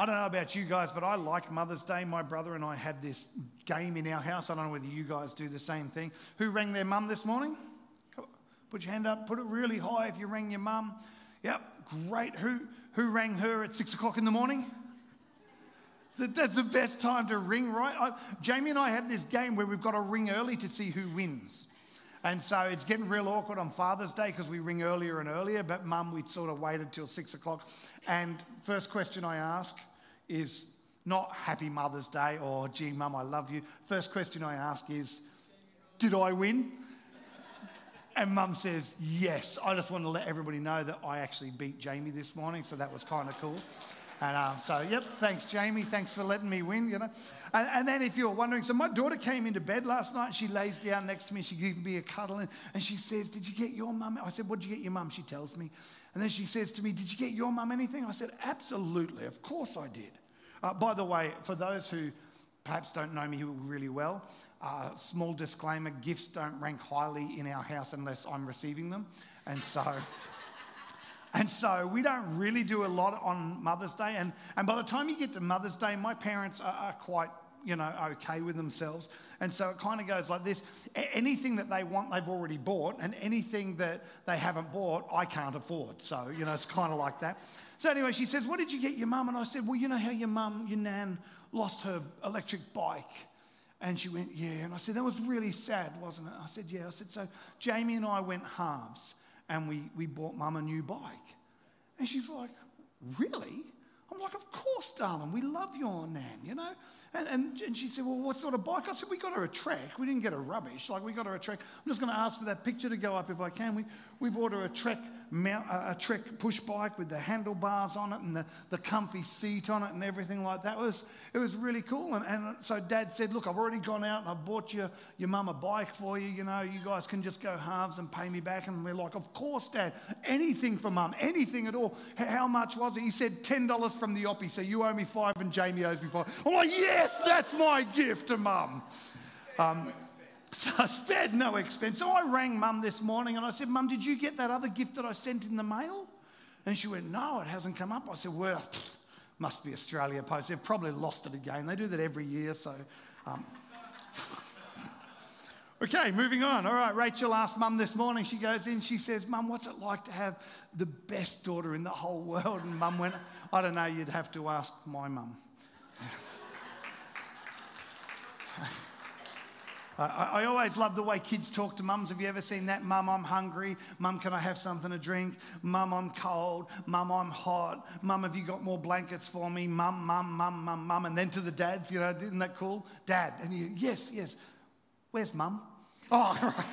I don't know about you guys, but I like Mother's Day. My brother and I have this game in our house. I don't know whether you guys do the same thing. Who rang their mum this morning? Put your hand up, put it really high if you rang your mum. Yep, great. Who, who rang her at six o'clock in the morning? That's the best time to ring, right? I, Jamie and I have this game where we've got to ring early to see who wins. And so it's getting real awkward on Father's Day because we ring earlier and earlier, but mum, we sort of waited till six o'clock. And first question I ask is not Happy Mother's Day or gee, mum, I love you. First question I ask is, did I win? And mum says, yes. I just want to let everybody know that I actually beat Jamie this morning, so that was kind of cool. And uh, so, yep, thanks, Jamie. Thanks for letting me win, you know. And, and, then, if you're wondering, so my daughter came into bed last night. She lays down next to me. She gives me a cuddle, and, and she says, Did you get your mum? I said, What did you get your mum? She tells me. And then she says to me, Did you get your mum anything? I said, Absolutely. Of course I did. Uh, by the way, for those who perhaps don't know me really well, uh, small disclaimer gifts don't rank highly in our house unless I'm receiving them. And so. And so we don't really do a lot on Mother's Day. And, and by the time you get to Mother's Day, my parents are, are quite, you know, okay with themselves. And so it kind of goes like this anything that they want, they've already bought. And anything that they haven't bought, I can't afford. So, you know, it's kind of like that. So anyway, she says, What did you get your mum? And I said, Well, you know how your mum, your nan, lost her electric bike. And she went, Yeah. And I said, That was really sad, wasn't it? I said, Yeah. I said, So Jamie and I went halves and we, we bought mum a new bike. And she's like, Really? I'm like, Of course, darling, we love your nan, you know? And, and, and she said, Well, what sort of bike? I said, We got her a Trek. We didn't get her rubbish. Like, we got her a Trek. I'm just going to ask for that picture to go up if I can. We, we bought her a Trek, mount, a Trek push bike with the handlebars on it and the, the comfy seat on it and everything like that. It was, it was really cool. And, and so dad said, Look, I've already gone out and I've bought your, your mum a bike for you. You know, you guys can just go halves and pay me back. And we're like, Of course, dad. Anything for mum, anything at all. How much was it? He said, $10 from the oppie. So you owe me five and Jamie owes me five. I'm like, Yeah yes, that's my gift to mum. Um, so I spared no expense. So I rang mum this morning and I said, Mum, did you get that other gift that I sent in the mail? And she went, No, it hasn't come up. I said, Well, must be Australia Post. They've probably lost it again. They do that every year. So, um, okay, moving on. All right, Rachel asked mum this morning. She goes in, she says, Mum, what's it like to have the best daughter in the whole world? And mum went, I don't know, you'd have to ask my mum. I, I, always love the way kids talk to mums. Have you ever seen that? Mum, I'm hungry. Mum, can I have something to drink? Mum, I'm cold. Mum, I'm hot. Mum, have you got more blankets for me? Mum, mum, mum, mum, mum. And then to the dads, you know, isn't that cool? Dad. And you, yes, yes. Where's mum? Oh, right.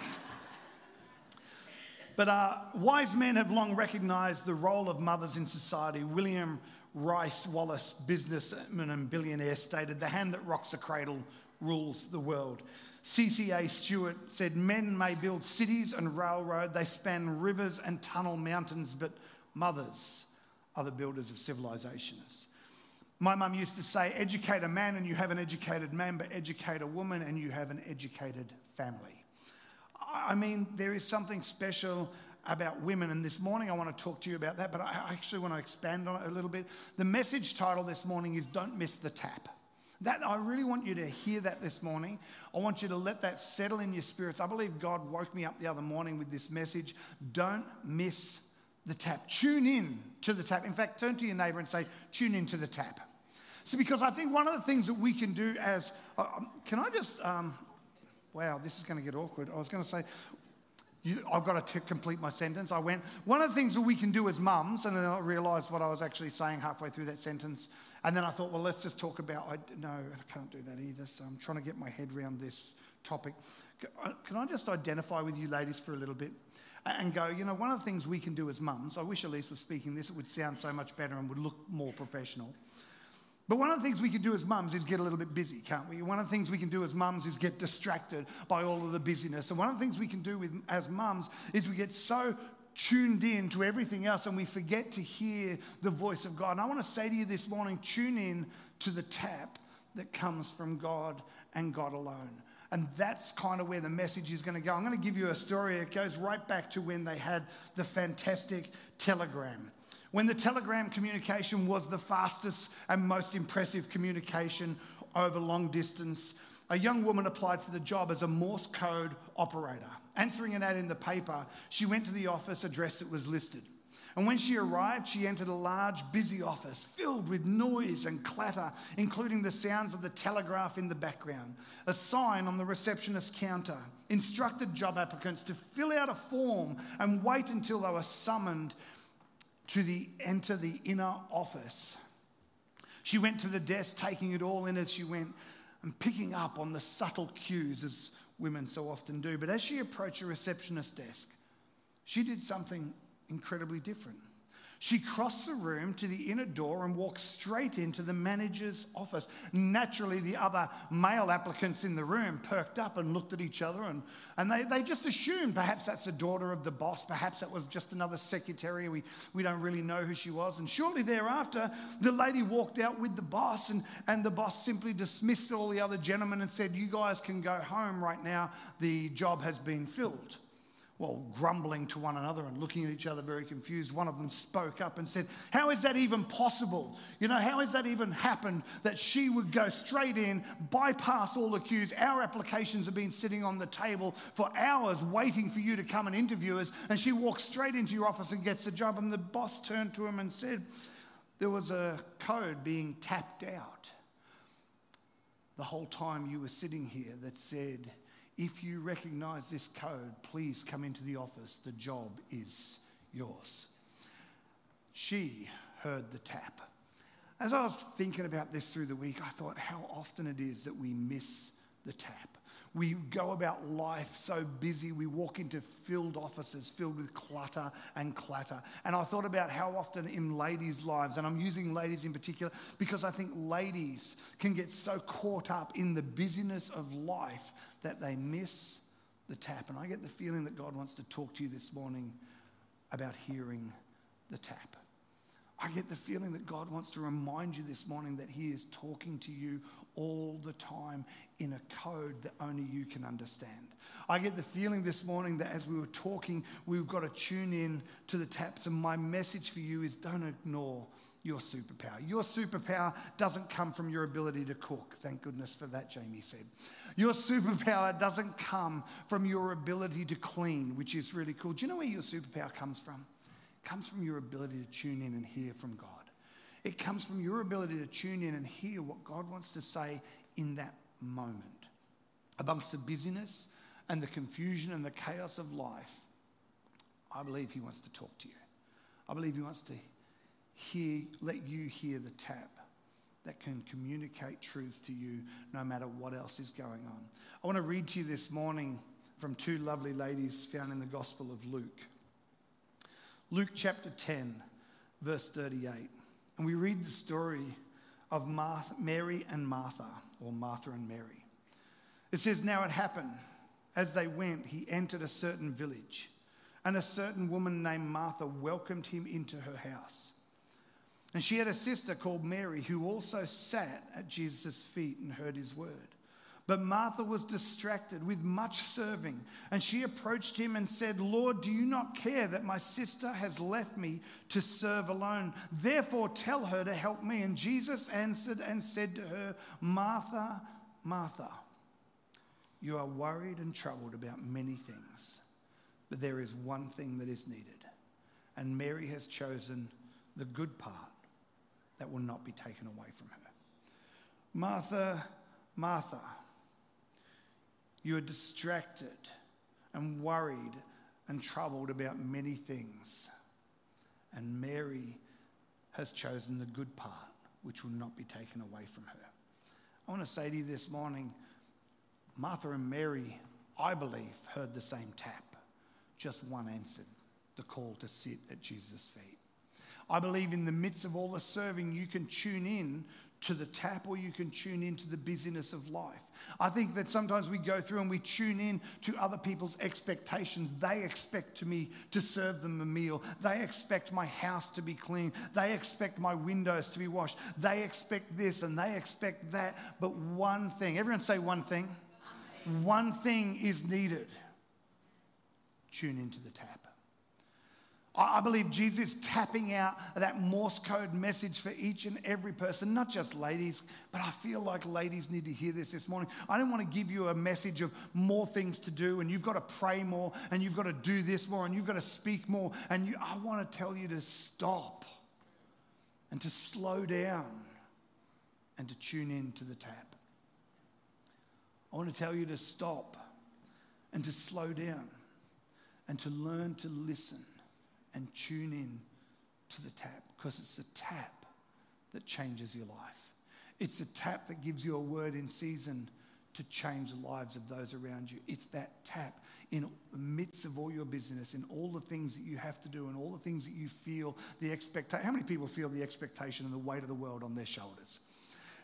But uh, wise men have long recognized the role of mothers in society. William Rice Wallace, businessman and billionaire, stated, The hand that rocks the cradle rules the world. CCA Stewart said, Men may build cities and railroad, they span rivers and tunnel mountains, but mothers are the builders of civilizations. My mum used to say, Educate a man and you have an educated man, but educate a woman and you have an educated family. I mean, there is something special about women. And this morning I want to talk to you about that, but I actually want to expand on it a little bit. The message title this morning is Don't Miss the Tap. That I really want you to hear that this morning. I want you to let that settle in your spirits. I believe God woke me up the other morning with this message. Don't miss the tap. Tune in to the tap. In fact, turn to your neighbor and say, tune in to the tap. So, because I think one of the things that we can do as, uh, um, can I just, um, wow, this is going to get awkward. I was going to say, you, I've got to complete my sentence. I went, one of the things that we can do as mums, and then I realized what I was actually saying halfway through that sentence. And then I thought, well, let's just talk about, I, no, I can't do that either. So I'm trying to get my head around this topic. Uh, can I just identify with you ladies for a little bit and go, you know, one of the things we can do as mums, I wish Elise was speaking this, it would sound so much better and would look more professional. But one of the things we can do as mums is get a little bit busy, can't we? One of the things we can do as mums is get distracted by all of the busyness. And one of the things we can do with, as mums is we get so tuned in to everything else and we forget to hear the voice of God. And I want to say to you this morning tune in to the tap that comes from God and God alone. And that's kind of where the message is going to go. I'm going to give you a story. It goes right back to when they had the fantastic telegram. When the telegram communication was the fastest and most impressive communication over long distance, a young woman applied for the job as a Morse code operator. Answering an ad in the paper, she went to the office address that was listed. And when she arrived, she entered a large, busy office filled with noise and clatter, including the sounds of the telegraph in the background. A sign on the receptionist's counter instructed job applicants to fill out a form and wait until they were summoned to the, enter the inner office. She went to the desk, taking it all in as she went and picking up on the subtle cues, as women so often do. But as she approached the receptionist's desk, she did something incredibly different. She crossed the room to the inner door and walked straight into the manager's office. Naturally, the other male applicants in the room perked up and looked at each other, and, and they, they just assumed perhaps that's the daughter of the boss, perhaps that was just another secretary. We, we don't really know who she was. And shortly thereafter, the lady walked out with the boss, and, and the boss simply dismissed all the other gentlemen and said, You guys can go home right now, the job has been filled well, grumbling to one another and looking at each other very confused, one of them spoke up and said, How is that even possible? You know, how has that even happened that she would go straight in, bypass all the queues? Our applications have been sitting on the table for hours waiting for you to come and interview us, and she walks straight into your office and gets a job. And the boss turned to him and said, There was a code being tapped out the whole time you were sitting here that said, if you recognize this code, please come into the office. The job is yours. She heard the tap. As I was thinking about this through the week, I thought how often it is that we miss the tap. We go about life so busy, we walk into filled offices filled with clutter and clatter. And I thought about how often in ladies' lives, and I'm using ladies in particular because I think ladies can get so caught up in the busyness of life that they miss the tap. And I get the feeling that God wants to talk to you this morning about hearing the tap. I get the feeling that God wants to remind you this morning that He is talking to you all the time in a code that only you can understand. I get the feeling this morning that as we were talking, we've got to tune in to the taps. And my message for you is don't ignore your superpower. Your superpower doesn't come from your ability to cook. Thank goodness for that, Jamie said. Your superpower doesn't come from your ability to clean, which is really cool. Do you know where your superpower comes from? It comes from your ability to tune in and hear from God. It comes from your ability to tune in and hear what God wants to say in that moment. Amongst the busyness and the confusion and the chaos of life, I believe He wants to talk to you. I believe He wants to hear, let you hear the tap that can communicate truth to you no matter what else is going on. I want to read to you this morning from two lovely ladies found in the Gospel of Luke. Luke chapter 10, verse 38. And we read the story of Martha, Mary and Martha, or Martha and Mary. It says, Now it happened, as they went, he entered a certain village, and a certain woman named Martha welcomed him into her house. And she had a sister called Mary who also sat at Jesus' feet and heard his word. But Martha was distracted with much serving, and she approached him and said, Lord, do you not care that my sister has left me to serve alone? Therefore, tell her to help me. And Jesus answered and said to her, Martha, Martha, you are worried and troubled about many things, but there is one thing that is needed. And Mary has chosen the good part that will not be taken away from her. Martha, Martha, you are distracted and worried and troubled about many things. And Mary has chosen the good part, which will not be taken away from her. I want to say to you this morning Martha and Mary, I believe, heard the same tap. Just one answered the call to sit at Jesus' feet. I believe in the midst of all the serving, you can tune in to the tap or you can tune into the busyness of life. I think that sometimes we go through and we tune in to other people's expectations. They expect me to serve them a meal. They expect my house to be clean. They expect my windows to be washed. They expect this and they expect that. But one thing, everyone say one thing. One thing is needed. Tune into the tap. I believe Jesus tapping out that Morse code message for each and every person, not just ladies, but I feel like ladies need to hear this this morning. I don't want to give you a message of more things to do and you've got to pray more and you've got to do this more and you've got to speak more. And you, I want to tell you to stop and to slow down and to tune in to the tap. I want to tell you to stop and to slow down and to learn to listen and tune in to the tap because it's the tap that changes your life. It's the tap that gives you a word in season to change the lives of those around you. It's that tap in the midst of all your business, in all the things that you have to do, and all the things that you feel the expectation. How many people feel the expectation and the weight of the world on their shoulders?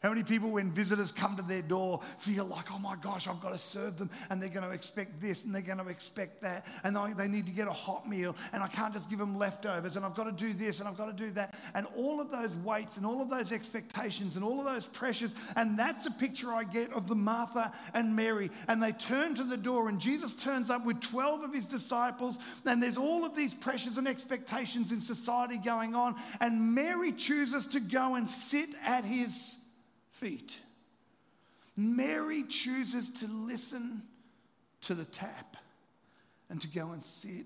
How many people, when visitors come to their door, feel like, oh my gosh, I've got to serve them, and they're going to expect this and they're going to expect that, and they need to get a hot meal, and I can't just give them leftovers, and I've got to do this and I've got to do that. And all of those weights and all of those expectations and all of those pressures, and that's a picture I get of the Martha and Mary. And they turn to the door, and Jesus turns up with 12 of his disciples, and there's all of these pressures and expectations in society going on, and Mary chooses to go and sit at his feet. Mary chooses to listen to the tap and to go and sit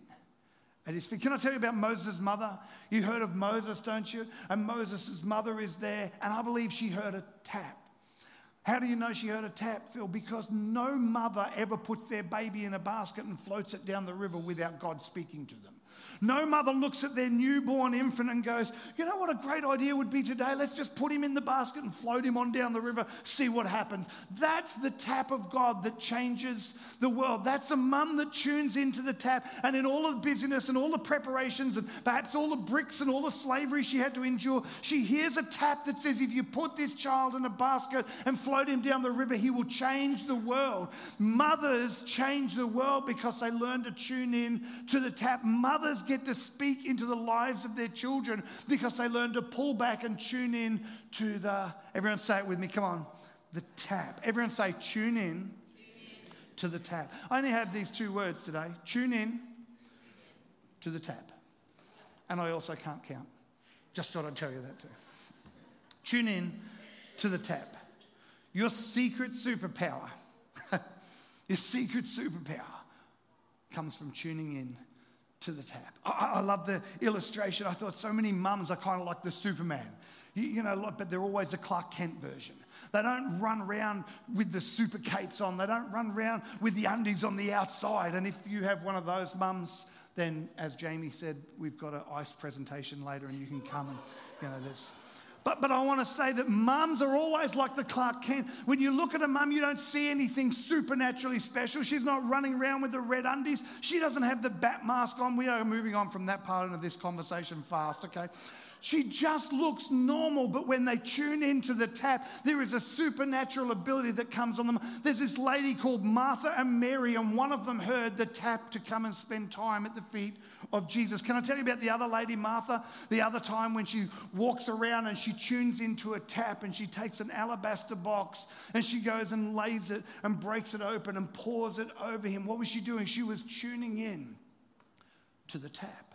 at his feet. Can I tell you about Moses' mother? You heard of Moses, don't you? And Moses' mother is there, and I believe she heard a tap. How do you know she heard a tap, Phil? Because no mother ever puts their baby in a basket and floats it down the river without God speaking to them. No mother looks at their newborn infant and goes, You know what a great idea would be today? Let's just put him in the basket and float him on down the river, see what happens. That's the tap of God that changes the world. That's a mum that tunes into the tap. And in all of the busyness and all the preparations and perhaps all the bricks and all the slavery she had to endure, she hears a tap that says, If you put this child in a basket and float him down the river, he will change the world. Mothers change the world because they learn to tune in to the tap. Mothers get to speak into the lives of their children because they learn to pull back and tune in to the, everyone say it with me, come on, the tap. Everyone say, tune in to the tap. I only have these two words today tune in to the tap. And I also can't count. Just thought I'd tell you that too. Tune in to the tap. Your secret superpower, your secret superpower comes from tuning in to the tap. I, I love the illustration. I thought so many mums are kind of like the Superman, you, you know, but they're always the Clark Kent version. They don't run around with the super capes on. They don't run around with the undies on the outside. And if you have one of those mums, then as Jamie said, we've got an ice presentation later and you can come and, you know, there's but, but I want to say that mums are always like the Clark Kent. When you look at a mum, you don't see anything supernaturally special. She's not running around with the red undies. She doesn't have the bat mask on. We are moving on from that part of this conversation fast, okay? She just looks normal, but when they tune into the tap, there is a supernatural ability that comes on them. There's this lady called Martha and Mary, and one of them heard the tap to come and spend time at the feet of Jesus. Can I tell you about the other lady, Martha? The other time when she walks around and she tunes into a tap and she takes an alabaster box and she goes and lays it and breaks it open and pours it over him. What was she doing? She was tuning in to the tap.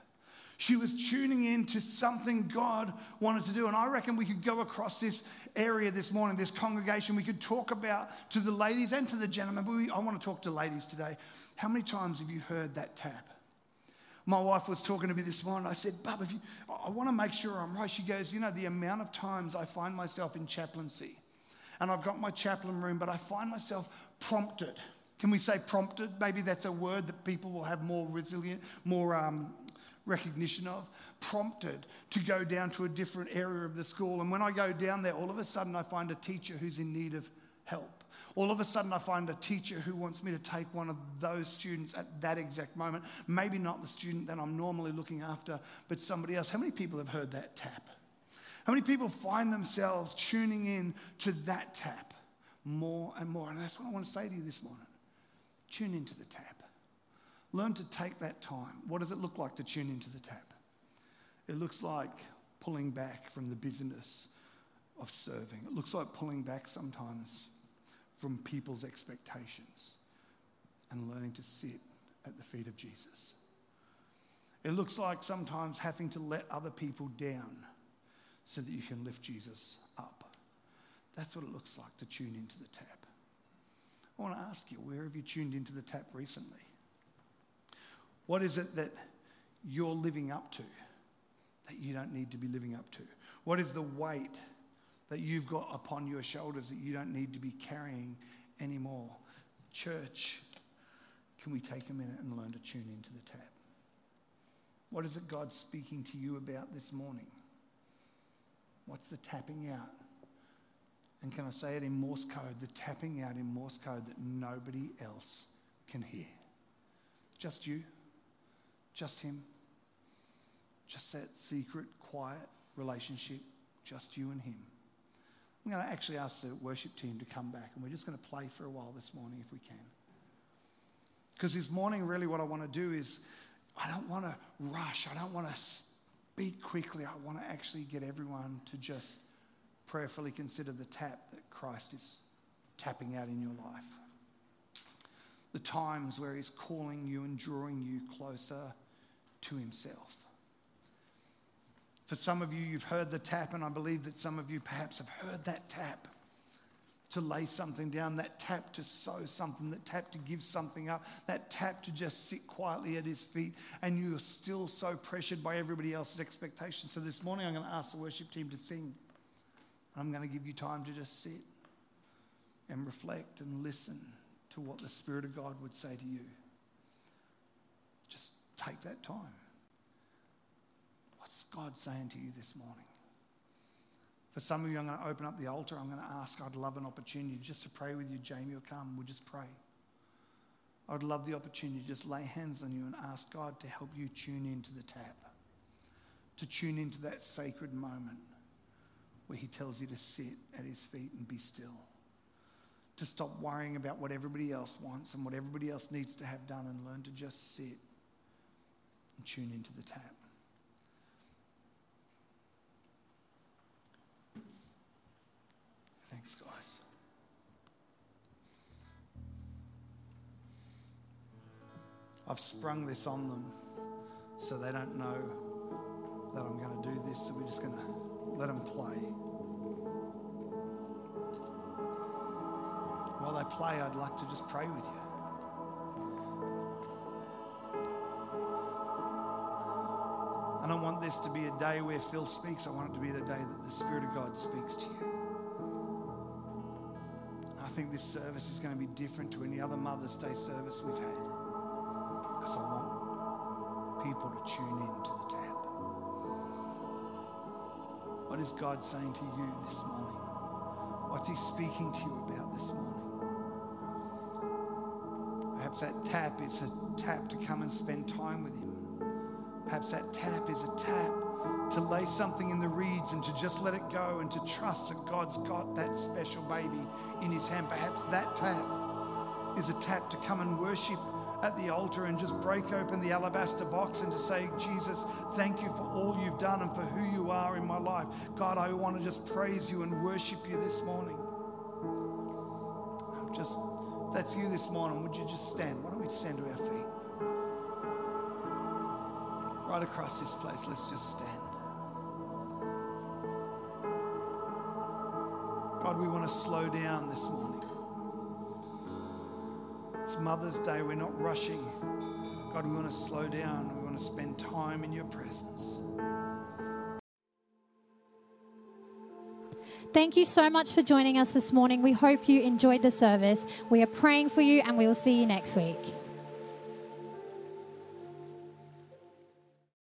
She was tuning in to something God wanted to do. And I reckon we could go across this area this morning, this congregation. We could talk about to the ladies and to the gentlemen, but we, I want to talk to ladies today. How many times have you heard that tap? My wife was talking to me this morning. I said, Bub, if you, I want to make sure I'm right. She goes, You know, the amount of times I find myself in chaplaincy, and I've got my chaplain room, but I find myself prompted. Can we say prompted? Maybe that's a word that people will have more resilient, more um, recognition of, prompted to go down to a different area of the school. And when I go down there, all of a sudden I find a teacher who's in need of help. All of a sudden, I find a teacher who wants me to take one of those students at that exact moment. Maybe not the student that I'm normally looking after, but somebody else. How many people have heard that tap? How many people find themselves tuning in to that tap more and more? And that's what I want to say to you this morning. Tune into the tap. Learn to take that time. What does it look like to tune into the tap? It looks like pulling back from the business of serving. It looks like pulling back sometimes from people's expectations and learning to sit at the feet of Jesus. It looks like sometimes having to let other people down so that you can lift Jesus up. That's what it looks like to tune into the tap. I want to ask you, where have you tuned into the tap recently? What is it that you're living up to that you don't need to be living up to? What is the weight that you've got upon your shoulders that you don't need to be carrying anymore? Church, can we take a minute and learn to tune into the tap? What is it God's speaking to you about this morning? What's the tapping out? And can I say it in Morse code? The tapping out in Morse code that nobody else can hear. Just you, just him, just that secret, quiet relationship, just you and him. I'm going to actually ask the worship team to come back and we're just going to play for a while this morning if we can. Because this morning, really, what I want to do is I don't want to rush, I don't want to speak quickly. I want to actually get everyone to just prayerfully consider the tap that Christ is tapping out in your life. The times where He's calling you and drawing you closer to Himself. For some of you, you've heard the tap, and I believe that some of you perhaps have heard that tap to lay something down, that tap to sow something, that tap to give something up, that tap to just sit quietly at his feet, and you're still so pressured by everybody else's expectations. So this morning, I'm going to ask the worship team to sing. I'm going to give you time to just sit and reflect and listen to what the Spirit of God would say to you. Just take that time. What's God saying to you this morning? For some of you, I'm going to open up the altar. I'm going to ask, I'd love an opportunity just to pray with you. Jamie will come. We'll just pray. I would love the opportunity to just lay hands on you and ask God to help you tune into the tap, to tune into that sacred moment where He tells you to sit at His feet and be still, to stop worrying about what everybody else wants and what everybody else needs to have done and learn to just sit and tune into the tap. Thanks, guys. I've sprung this on them so they don't know that I'm going to do this, so we're just going to let them play. While they play, I'd like to just pray with you. I don't want this to be a day where Phil speaks. I want it to be the day that the Spirit of God speaks to you think this service is going to be different to any other Mother's Day service we've had. Because I want people to tune in to the tap. What is God saying to you this morning? What's He speaking to you about this morning? Perhaps that tap is a tap to come and spend time with Him. Perhaps that tap is a tap to lay something in the reeds and to just let it go and to trust that God's got that special baby in his hand. Perhaps that tap is a tap to come and worship at the altar and just break open the alabaster box and to say, Jesus, thank you for all you've done and for who you are in my life. God, I want to just praise you and worship you this morning. I'm just, that's you this morning, would you just stand? Why don't we stand to our feet? Right across this place, let's just stand. God, we want to slow down this morning. It's Mother's Day. We're not rushing. God, we want to slow down. We want to spend time in your presence. Thank you so much for joining us this morning. We hope you enjoyed the service. We are praying for you and we will see you next week.